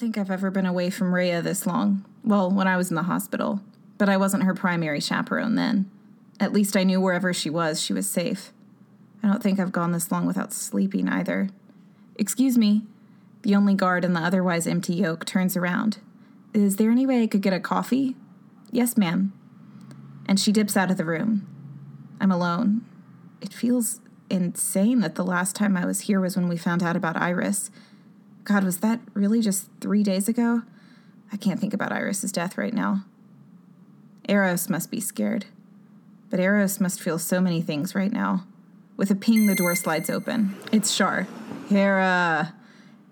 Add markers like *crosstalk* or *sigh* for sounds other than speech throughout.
I think I've ever been away from Rhea this long. Well, when I was in the hospital. But I wasn't her primary chaperone then. At least I knew wherever she was, she was safe. I don't think I've gone this long without sleeping either. Excuse me. The only guard in the otherwise empty yoke turns around. Is there any way I could get a coffee? Yes, ma'am. And she dips out of the room. I'm alone. It feels insane that the last time I was here was when we found out about Iris. God, was that really just three days ago? I can't think about Iris's death right now. Eros must be scared. But Eros must feel so many things right now. With a ping, the door slides open. It's Shar. Hera!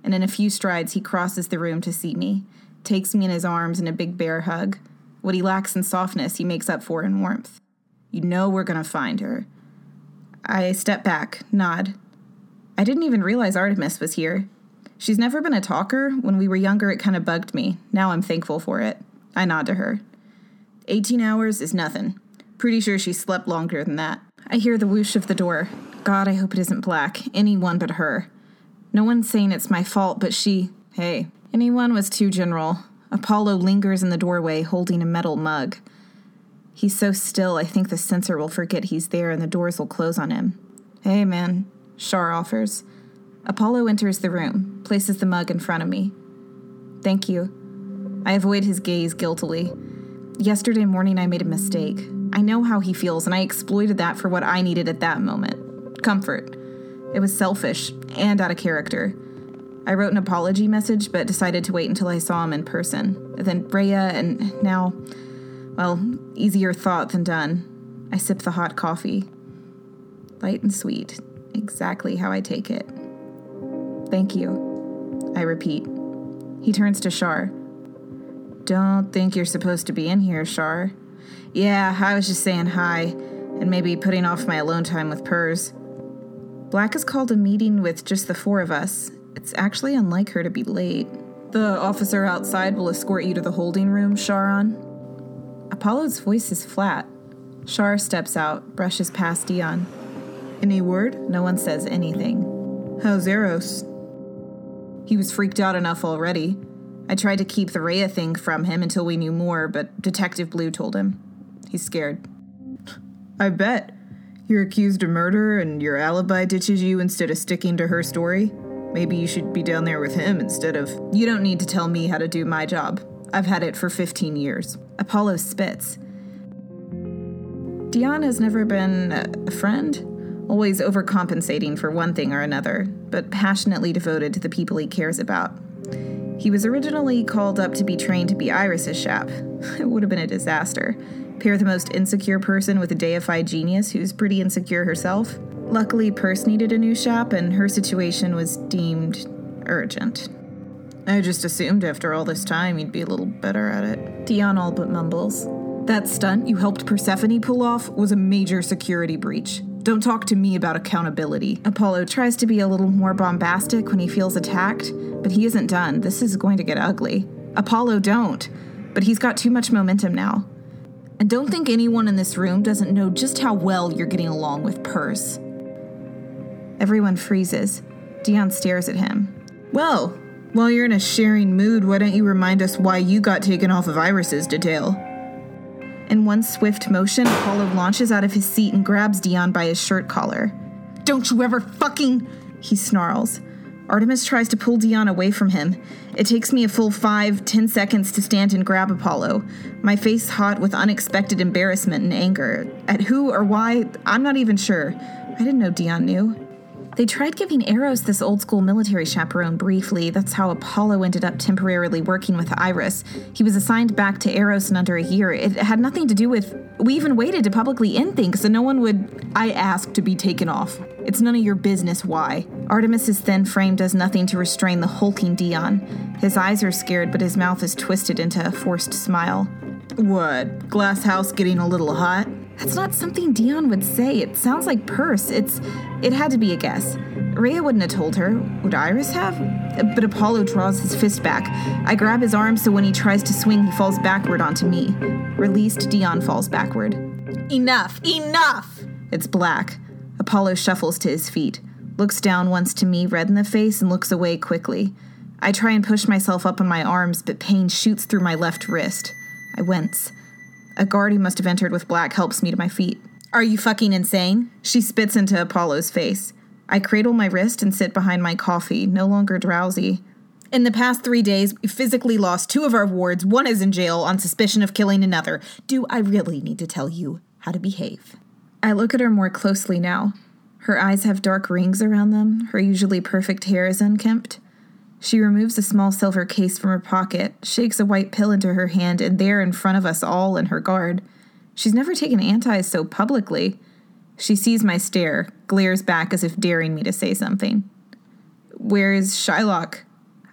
And in a few strides, he crosses the room to see me, takes me in his arms in a big bear hug. What he lacks in softness, he makes up for in warmth. You know we're gonna find her. I step back, nod. I didn't even realize Artemis was here. She's never been a talker. When we were younger, it kind of bugged me. Now I'm thankful for it. I nod to her. 18 hours is nothing. Pretty sure she slept longer than that. I hear the whoosh of the door. God, I hope it isn't Black. Anyone but her. No one's saying it's my fault, but she. Hey, anyone was too general. Apollo lingers in the doorway holding a metal mug. He's so still, I think the sensor will forget he's there and the doors will close on him. Hey, man, Shar offers. Apollo enters the room, places the mug in front of me. Thank you. I avoid his gaze guiltily. Yesterday morning, I made a mistake. I know how he feels, and I exploited that for what I needed at that moment comfort. It was selfish and out of character. I wrote an apology message, but decided to wait until I saw him in person. Then Rhea, and now well, easier thought than done. I sip the hot coffee. Light and sweet, exactly how I take it. Thank you, I repeat. He turns to Shar. Don't think you're supposed to be in here, Shar. Yeah, I was just saying hi, and maybe putting off my alone time with Perse. Black has called a meeting with just the four of us. It's actually unlike her to be late. The officer outside will escort you to the holding room, Sharon. Apollo's voice is flat. Shar steps out, brushes past Dion. Any word? No one says anything. How's Eros? He was freaked out enough already. I tried to keep the Rhea thing from him until we knew more, but Detective Blue told him. He's scared. I bet. You're accused of murder and your alibi ditches you instead of sticking to her story. Maybe you should be down there with him instead of. You don't need to tell me how to do my job. I've had it for 15 years. Apollo spits. Dion has never been a friend, always overcompensating for one thing or another, but passionately devoted to the people he cares about. He was originally called up to be trained to be Iris's chap. *laughs* It would have been a disaster. Pair the most insecure person with a deified genius who's pretty insecure herself. Luckily, Perse needed a new chap, and her situation was deemed urgent. I just assumed after all this time he'd be a little better at it. Dion all but mumbles. That stunt you helped Persephone pull off was a major security breach. Don't talk to me about accountability. Apollo tries to be a little more bombastic when he feels attacked, but he isn't done. This is going to get ugly. Apollo, don't. But he's got too much momentum now. And don't think anyone in this room doesn't know just how well you're getting along with Perse. Everyone freezes. Dion stares at him. Well, while you're in a sharing mood, why don't you remind us why you got taken off of Iris's detail? In one swift motion, Apollo launches out of his seat and grabs Dion by his shirt collar. Don't you ever fucking. He snarls. Artemis tries to pull Dion away from him. It takes me a full five, ten seconds to stand and grab Apollo, my face hot with unexpected embarrassment and anger. At who or why, I'm not even sure. I didn't know Dion knew. They tried giving Eros this old school military chaperone briefly. That's how Apollo ended up temporarily working with Iris. He was assigned back to Eros in under a year. It had nothing to do with. We even waited to publicly end things so no one would. I asked to be taken off. It's none of your business why. Artemis's thin frame does nothing to restrain the hulking Dion. His eyes are scared, but his mouth is twisted into a forced smile. What? Glass house getting a little hot? That's not something Dion would say. It sounds like Perse. It's it had to be a guess. Rhea wouldn't have told her. Would Iris have? But Apollo draws his fist back. I grab his arm so when he tries to swing, he falls backward onto me. Released, Dion falls backward. Enough! Enough! It's Black. Apollo shuffles to his feet, looks down once to me, red in the face, and looks away quickly. I try and push myself up on my arms, but pain shoots through my left wrist. I wince. A guard who must have entered with Black helps me to my feet. Are you fucking insane? She spits into Apollo's face. I cradle my wrist and sit behind my coffee, no longer drowsy. In the past three days, we physically lost two of our wards. One is in jail on suspicion of killing another. Do I really need to tell you how to behave? I look at her more closely now. Her eyes have dark rings around them. Her usually perfect hair is unkempt. She removes a small silver case from her pocket, shakes a white pill into her hand, and there in front of us all in her guard. She's never taken antis so publicly. She sees my stare, glares back as if daring me to say something. Where is Shylock?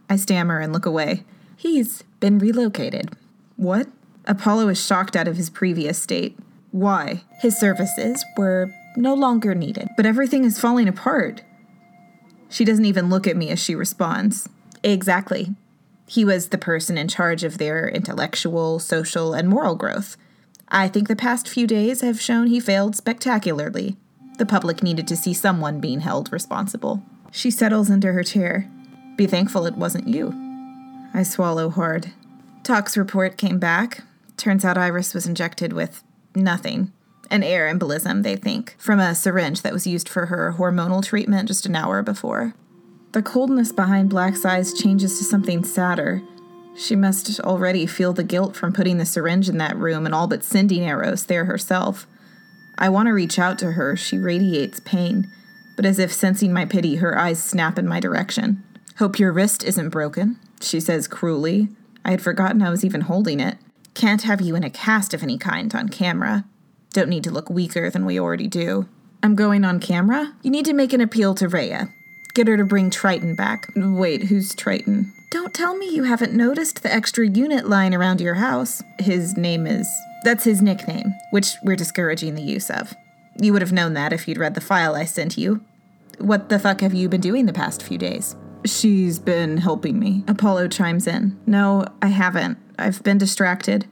I stammer and look away. He's been relocated. What? Apollo is shocked out of his previous state. Why? His services were no longer needed. But everything is falling apart. She doesn't even look at me as she responds. Exactly. He was the person in charge of their intellectual, social, and moral growth. I think the past few days have shown he failed spectacularly. The public needed to see someone being held responsible. She settles into her chair. Be thankful it wasn't you. I swallow hard. Tox report came back. Turns out Iris was injected with nothing. An air embolism, they think, from a syringe that was used for her hormonal treatment just an hour before. The coldness behind Black's eyes changes to something sadder. She must already feel the guilt from putting the syringe in that room and all but sending Eros there herself. I want to reach out to her. She radiates pain, but as if sensing my pity, her eyes snap in my direction. Hope your wrist isn't broken, she says cruelly. I had forgotten I was even holding it. Can't have you in a cast of any kind on camera. Don't need to look weaker than we already do. I'm going on camera? You need to make an appeal to Rhea. Get her to bring Triton back. Wait, who's Triton? Don't tell me you haven't noticed the extra unit lying around your house. His name is. That's his nickname, which we're discouraging the use of. You would have known that if you'd read the file I sent you. What the fuck have you been doing the past few days? She's been helping me. Apollo chimes in. No, I haven't. I've been distracted.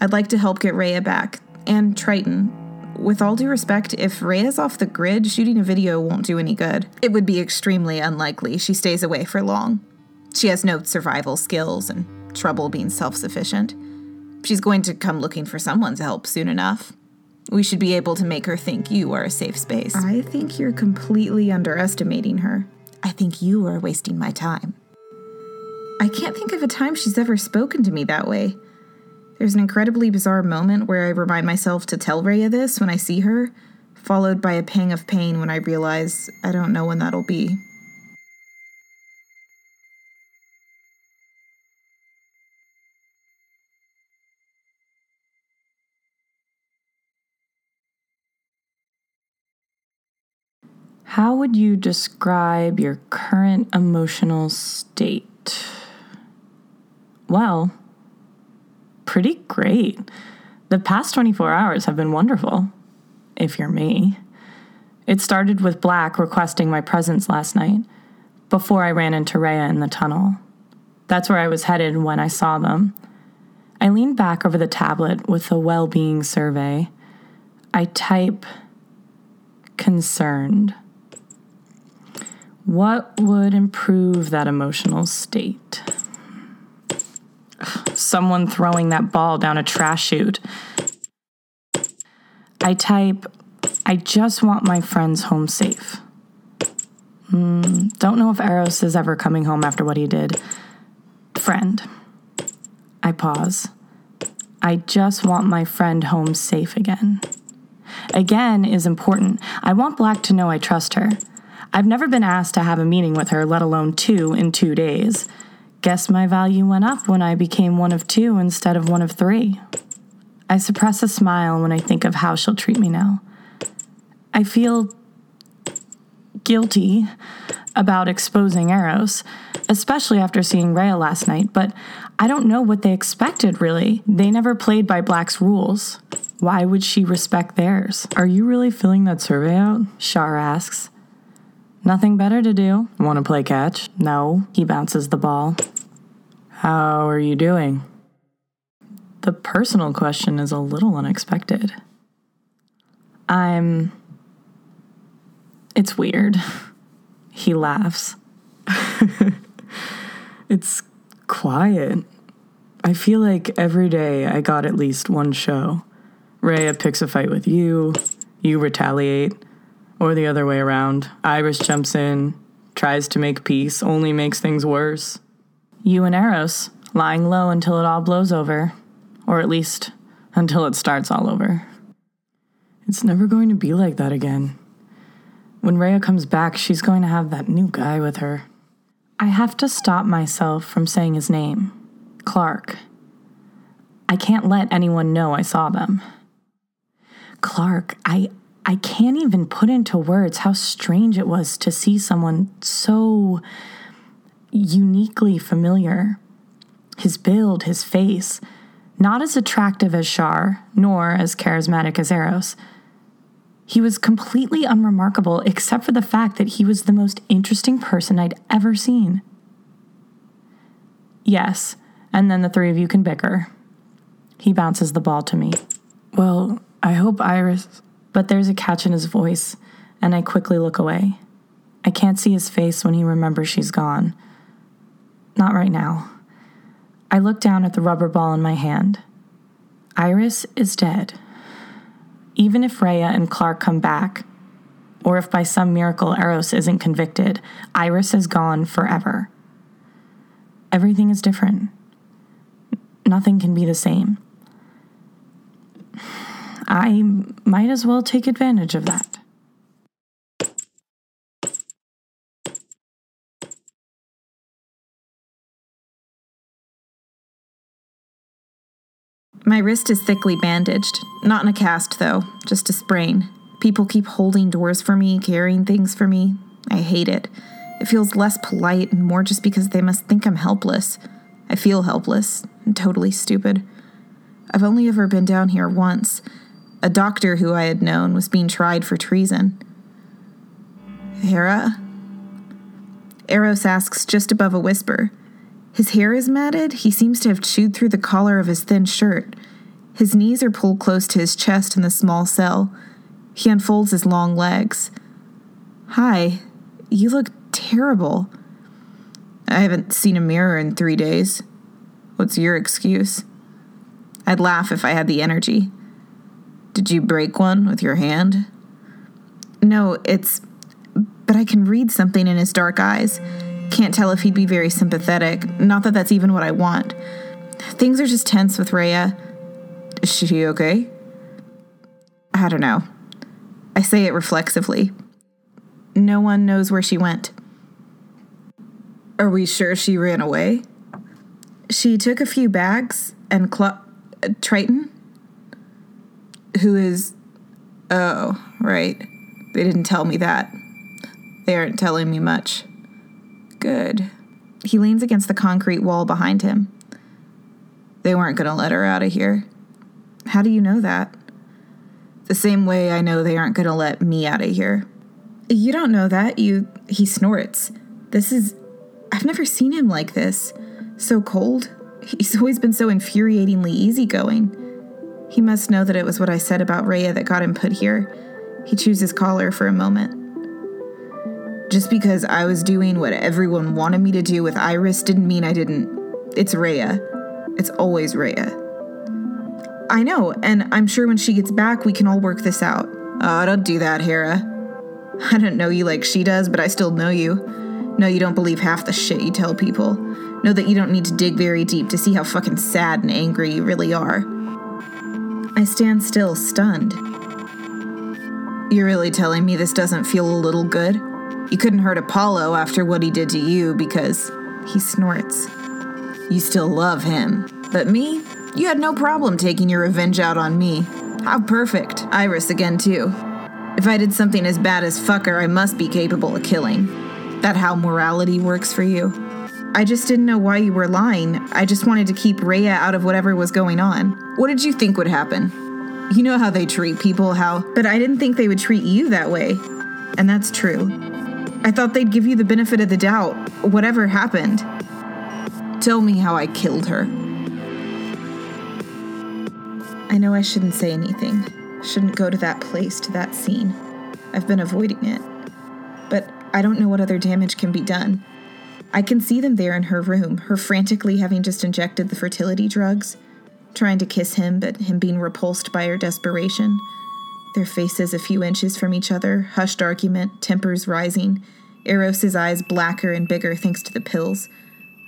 I'd like to help get Rhea back. And Triton. With all due respect, if Rhea's off the grid, shooting a video won't do any good. It would be extremely unlikely she stays away for long. She has no survival skills and trouble being self sufficient. She's going to come looking for someone's help soon enough. We should be able to make her think you are a safe space. I think you're completely underestimating her. I think you are wasting my time. I can't think of a time she's ever spoken to me that way. There's an incredibly bizarre moment where I remind myself to tell Rhea this when I see her, followed by a pang of pain when I realize I don't know when that'll be. How would you describe your current emotional state? Well, pretty great. The past 24 hours have been wonderful, if you're me. It started with Black requesting my presence last night, before I ran into Rhea in the tunnel. That's where I was headed when I saw them. I leaned back over the tablet with the well being survey. I type concerned. What would improve that emotional state? Someone throwing that ball down a trash chute. I type, I just want my friends home safe. Mm, don't know if Eros is ever coming home after what he did. Friend. I pause. I just want my friend home safe again. Again is important. I want Black to know I trust her. I've never been asked to have a meeting with her, let alone two in two days. Guess my value went up when I became one of two instead of one of three. I suppress a smile when I think of how she'll treat me now. I feel guilty about exposing Eros, especially after seeing Rhea last night, but I don't know what they expected really. They never played by Black's rules. Why would she respect theirs? Are you really filling that survey out? Shar asks. Nothing better to do. Want to play catch? No, he bounces the ball. How are you doing? The personal question is a little unexpected. I'm. It's weird. *laughs* He laughs. It's quiet. I feel like every day I got at least one show. Rhea picks a fight with you, you retaliate, or the other way around. Iris jumps in, tries to make peace, only makes things worse. You and Eros, lying low until it all blows over, or at least until it starts all over. It's never going to be like that again. When Rhea comes back, she's going to have that new guy with her. I have to stop myself from saying his name Clark. I can't let anyone know I saw them. Clark, I I can't even put into words how strange it was to see someone so uniquely familiar. His build, his face, not as attractive as Shar, nor as charismatic as Eros. He was completely unremarkable except for the fact that he was the most interesting person I'd ever seen. Yes, and then the three of you can bicker. He bounces the ball to me. Well, I hope Iris. But there's a catch in his voice, and I quickly look away. I can't see his face when he remembers she's gone. Not right now. I look down at the rubber ball in my hand. Iris is dead. Even if Rhea and Clark come back, or if by some miracle Eros isn't convicted, Iris is gone forever. Everything is different. Nothing can be the same. I might as well take advantage of that. My wrist is thickly bandaged. Not in a cast, though, just a sprain. People keep holding doors for me, carrying things for me. I hate it. It feels less polite and more just because they must think I'm helpless. I feel helpless and totally stupid. I've only ever been down here once. A doctor who I had known was being tried for treason. Hera? Eros asks just above a whisper. His hair is matted. He seems to have chewed through the collar of his thin shirt. His knees are pulled close to his chest in the small cell. He unfolds his long legs. Hi, you look terrible. I haven't seen a mirror in three days. What's your excuse? I'd laugh if I had the energy. Did you break one with your hand? No, it's. But I can read something in his dark eyes. Can't tell if he'd be very sympathetic. Not that that's even what I want. Things are just tense with Rhea. Is she okay? I don't know. I say it reflexively. No one knows where she went. Are we sure she ran away? She took a few bags and cl- uh, Triton? Who is. Oh, right. They didn't tell me that. They aren't telling me much. Good. He leans against the concrete wall behind him. They weren't going to let her out of here. How do you know that? The same way I know they aren't going to let me out of here. You don't know that. You. He snorts. This is. I've never seen him like this. So cold. He's always been so infuriatingly easygoing. He must know that it was what I said about Rhea that got him put here. He chews his collar for a moment. Just because I was doing what everyone wanted me to do with Iris didn't mean I didn't. It's Rhea. It's always Rhea. I know, and I'm sure when she gets back, we can all work this out. Oh, don't do that, Hera. I don't know you like she does, but I still know you. Know you don't believe half the shit you tell people. Know that you don't need to dig very deep to see how fucking sad and angry you really are. I stand still, stunned. You're really telling me this doesn't feel a little good? You couldn't hurt Apollo after what he did to you because he snorts. You still love him. But me? You had no problem taking your revenge out on me. How perfect. Iris again, too. If I did something as bad as fucker, I must be capable of killing. That how morality works for you? I just didn't know why you were lying. I just wanted to keep Rhea out of whatever was going on. What did you think would happen? You know how they treat people, how. But I didn't think they would treat you that way. And that's true. I thought they'd give you the benefit of the doubt, whatever happened. Tell me how I killed her. I know I shouldn't say anything. Shouldn't go to that place, to that scene. I've been avoiding it. But I don't know what other damage can be done. I can see them there in her room, her frantically having just injected the fertility drugs, trying to kiss him, but him being repulsed by her desperation. Their faces a few inches from each other, hushed argument, tempers rising, Eros's eyes blacker and bigger thanks to the pills,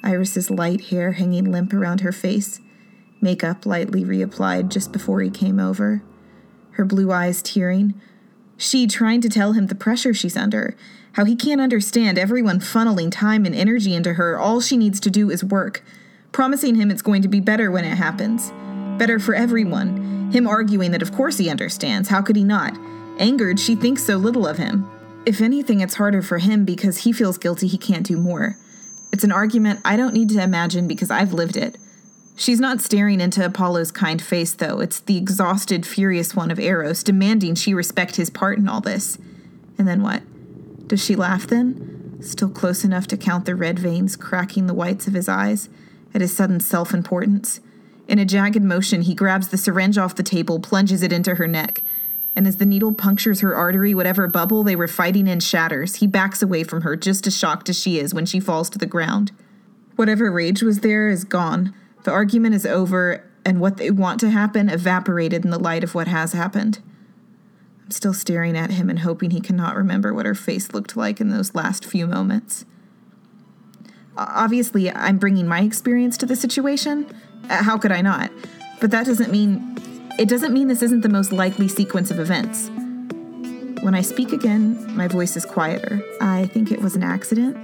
Iris's light hair hanging limp around her face, makeup lightly reapplied just before he came over, her blue eyes tearing, she trying to tell him the pressure she's under, how he can't understand everyone funneling time and energy into her. All she needs to do is work, promising him it's going to be better when it happens. Better for everyone. Him arguing that of course he understands. How could he not? Angered, she thinks so little of him. If anything, it's harder for him because he feels guilty he can't do more. It's an argument I don't need to imagine because I've lived it. She's not staring into Apollo's kind face, though. It's the exhausted, furious one of Eros, demanding she respect his part in all this. And then what? Does she laugh then? Still close enough to count the red veins cracking the whites of his eyes at his sudden self importance? In a jagged motion, he grabs the syringe off the table, plunges it into her neck. And as the needle punctures her artery, whatever bubble they were fighting in shatters. He backs away from her, just as shocked as she is when she falls to the ground. Whatever rage was there is gone. The argument is over, and what they want to happen evaporated in the light of what has happened. I'm still staring at him and hoping he cannot remember what her face looked like in those last few moments. Obviously, I'm bringing my experience to the situation. Uh, how could I not? But that doesn't mean. It doesn't mean this isn't the most likely sequence of events. When I speak again, my voice is quieter. I think it was an accident.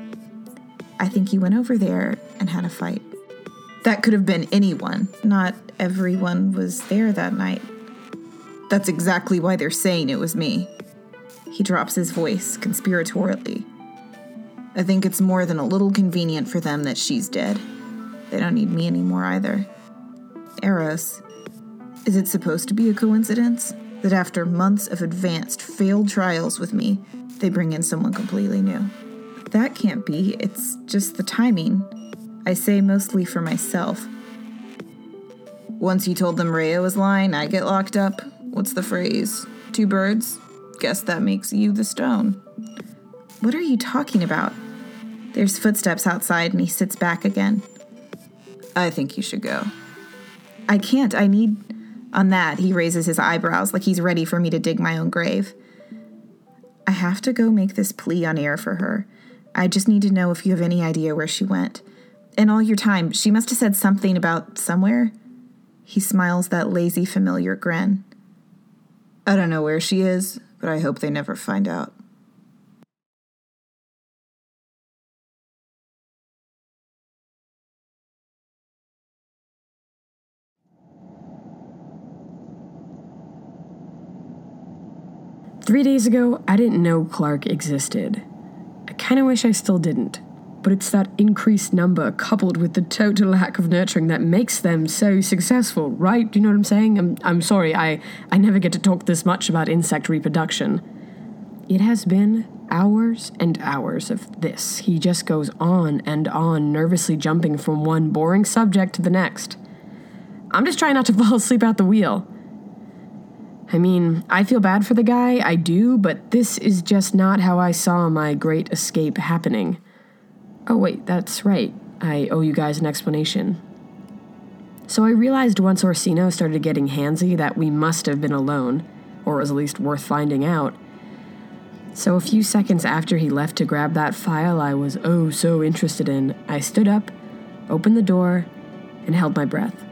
I think he went over there and had a fight. That could have been anyone. Not everyone was there that night. That's exactly why they're saying it was me. He drops his voice conspiratorially. I think it's more than a little convenient for them that she's dead. They don't need me anymore either. Eros, is it supposed to be a coincidence that after months of advanced, failed trials with me, they bring in someone completely new? That can't be. It's just the timing. I say mostly for myself. Once you told them Rhea was lying, I get locked up. What's the phrase? Two birds? Guess that makes you the stone. What are you talking about? There's footsteps outside and he sits back again. I think you should go. I can't. I need. On that, he raises his eyebrows like he's ready for me to dig my own grave. I have to go make this plea on air for her. I just need to know if you have any idea where she went in all your time, she must have said something about somewhere. He smiles that lazy, familiar grin. I don't know where she is, but I hope they never find out. Three days ago, I didn't know Clark existed. I kind of wish I still didn't but it's that increased number coupled with the total lack of nurturing that makes them so successful, right? Do you know what I'm saying? I'm, I'm sorry, I, I never get to talk this much about insect reproduction. It has been hours and hours of this. He just goes on and on, nervously jumping from one boring subject to the next. I'm just trying not to *laughs* fall asleep at the wheel. I mean, I feel bad for the guy, I do, but this is just not how I saw my great escape happening. Oh, wait, that's right. I owe you guys an explanation. So I realized once Orsino started getting handsy that we must have been alone, or was at least worth finding out. So a few seconds after he left to grab that file I was oh so interested in, I stood up, opened the door, and held my breath.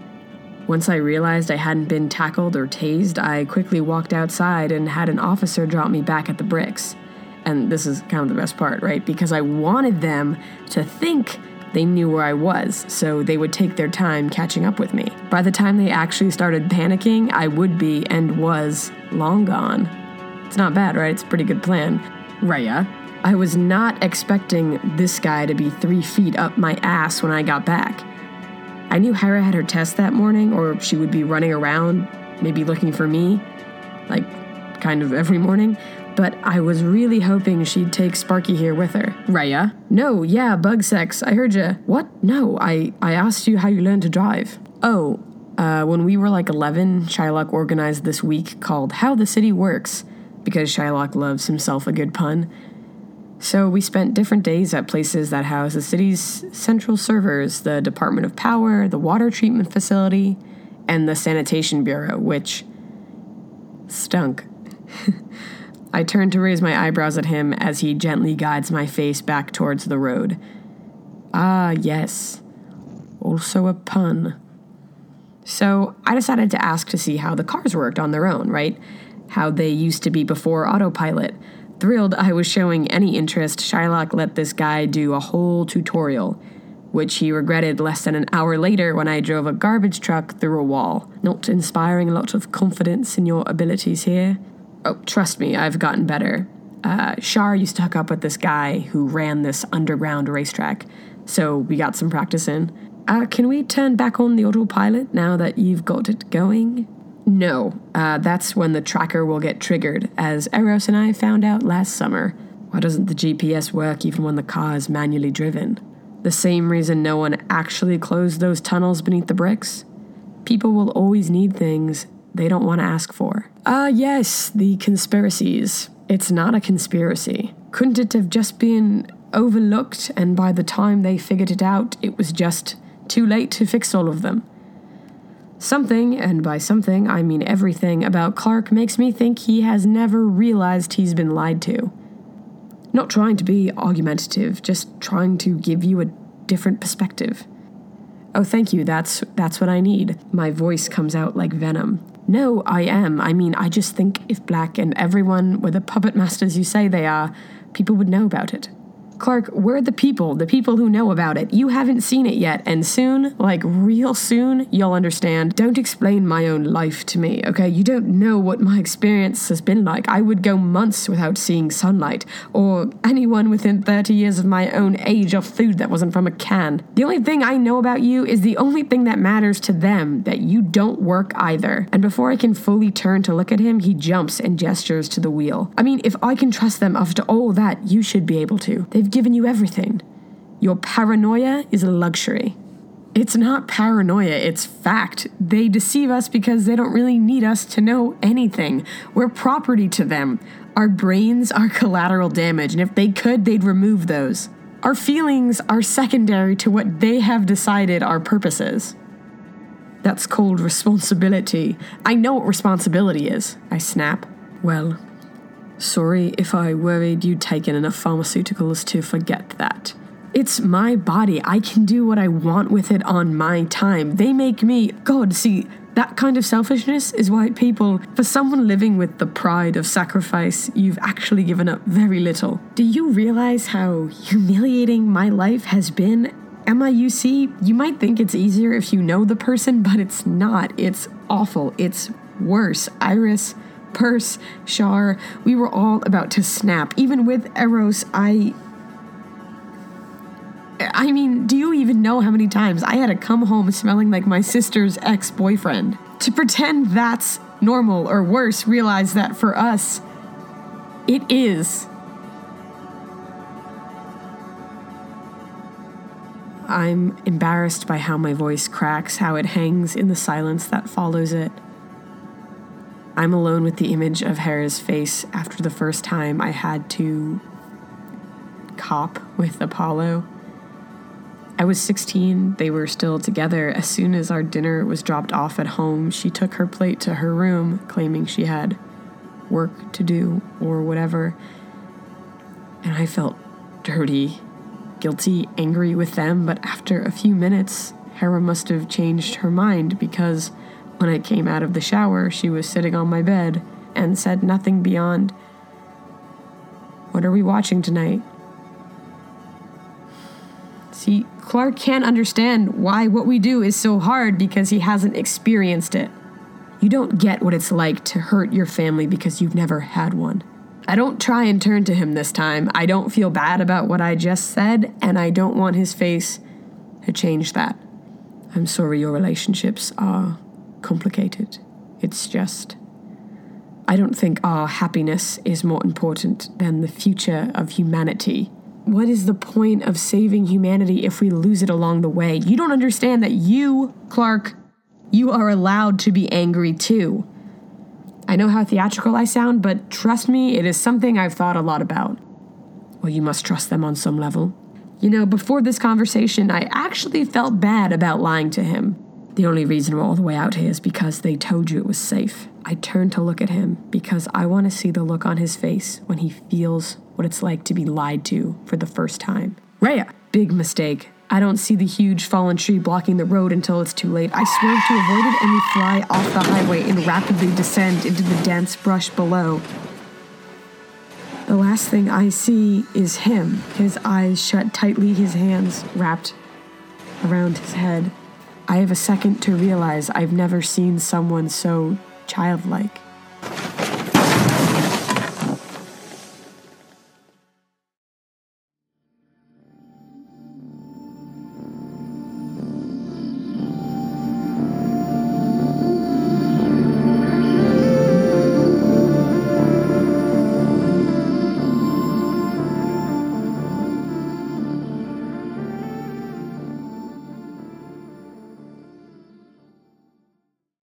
Once I realized I hadn't been tackled or tased, I quickly walked outside and had an officer drop me back at the bricks. And this is kind of the best part, right? Because I wanted them to think they knew where I was, so they would take their time catching up with me. By the time they actually started panicking, I would be and was long gone. It's not bad, right? It's a pretty good plan. Rhea, I was not expecting this guy to be three feet up my ass when I got back. I knew Hera had her test that morning, or she would be running around, maybe looking for me, like kind of every morning but I was really hoping she'd take Sparky here with her. Raya? No, yeah, bug sex. I heard you. What? No, I, I asked you how you learned to drive. Oh, uh, when we were like 11, Shylock organized this week called How the City Works, because Shylock loves himself a good pun. So we spent different days at places that house the city's central servers, the Department of Power, the water treatment facility, and the Sanitation Bureau, which stunk. *laughs* I turn to raise my eyebrows at him as he gently guides my face back towards the road. Ah, yes. Also a pun. So I decided to ask to see how the cars worked on their own, right? How they used to be before autopilot. Thrilled I was showing any interest, Shylock let this guy do a whole tutorial, which he regretted less than an hour later when I drove a garbage truck through a wall. Not inspiring a lot of confidence in your abilities here. Oh, trust me, I've gotten better. Uh, Shar used to hook up with this guy who ran this underground racetrack, so we got some practice in. Uh, can we turn back on the autopilot now that you've got it going? No, uh, that's when the tracker will get triggered, as Eros and I found out last summer. Why doesn't the GPS work even when the car is manually driven? The same reason no one actually closed those tunnels beneath the bricks? People will always need things they don't want to ask for. Ah, yes, the conspiracies. It's not a conspiracy. Couldn't it have just been overlooked, and by the time they figured it out, it was just too late to fix all of them? Something, and by something I mean everything, about Clark makes me think he has never realized he's been lied to. Not trying to be argumentative, just trying to give you a different perspective. Oh, thank you. That's that's what I need. My voice comes out like venom. No, I am. I mean, I just think if Black and everyone were the puppet masters you say they are, people would know about it. Clark, we're the people, the people who know about it. You haven't seen it yet, and soon, like real soon, you'll understand. Don't explain my own life to me, okay? You don't know what my experience has been like. I would go months without seeing sunlight, or anyone within 30 years of my own age of food that wasn't from a can. The only thing I know about you is the only thing that matters to them that you don't work either. And before I can fully turn to look at him, he jumps and gestures to the wheel. I mean, if I can trust them after all that, you should be able to. They've given you everything. Your paranoia is a luxury. It's not paranoia, it's fact. They deceive us because they don't really need us to know anything. We're property to them. Our brains are collateral damage, and if they could, they'd remove those. Our feelings are secondary to what they have decided our purpose is. That's called responsibility. I know what responsibility is, I snap. Well, Sorry if I worried you'd taken enough pharmaceuticals to forget that. It's my body. I can do what I want with it on my time. They make me. God, see, that kind of selfishness is why people, for someone living with the pride of sacrifice, you've actually given up very little. Do you realize how humiliating my life has been? MIUC, you might think it's easier if you know the person, but it's not. It's awful. It's worse. Iris Perse, Shar, we were all about to snap. Even with Eros, I. I mean, do you even know how many times I had to come home smelling like my sister's ex boyfriend? To pretend that's normal or worse, realize that for us, it is. I'm embarrassed by how my voice cracks, how it hangs in the silence that follows it. I'm alone with the image of Hera's face after the first time I had to cop with Apollo. I was 16, they were still together. As soon as our dinner was dropped off at home, she took her plate to her room, claiming she had work to do or whatever. And I felt dirty, guilty, angry with them, but after a few minutes, Hera must have changed her mind because when I came out of the shower, she was sitting on my bed and said nothing beyond, What are we watching tonight? See, Clark can't understand why what we do is so hard because he hasn't experienced it. You don't get what it's like to hurt your family because you've never had one. I don't try and turn to him this time. I don't feel bad about what I just said, and I don't want his face to change that. I'm sorry your relationships are complicated. It's just. I don't think our happiness is more important than the future of humanity. What is the point of saving humanity if we lose it along the way? You don't understand that you, Clark, you are allowed to be angry too. I know how theatrical I sound, but trust me, it is something I've thought a lot about. Well, you must trust them on some level. You know, before this conversation, I actually felt bad about lying to him. The only reason we're all the way out here is because they told you it was safe. I turn to look at him because I want to see the look on his face when he feels what it's like to be lied to for the first time. Raya! Big mistake. I don't see the huge fallen tree blocking the road until it's too late. I swerve to avoid it and we fly off the highway and rapidly descend into the dense brush below. The last thing I see is him, his eyes shut tightly, his hands wrapped around his head. I have a second to realize I've never seen someone so childlike.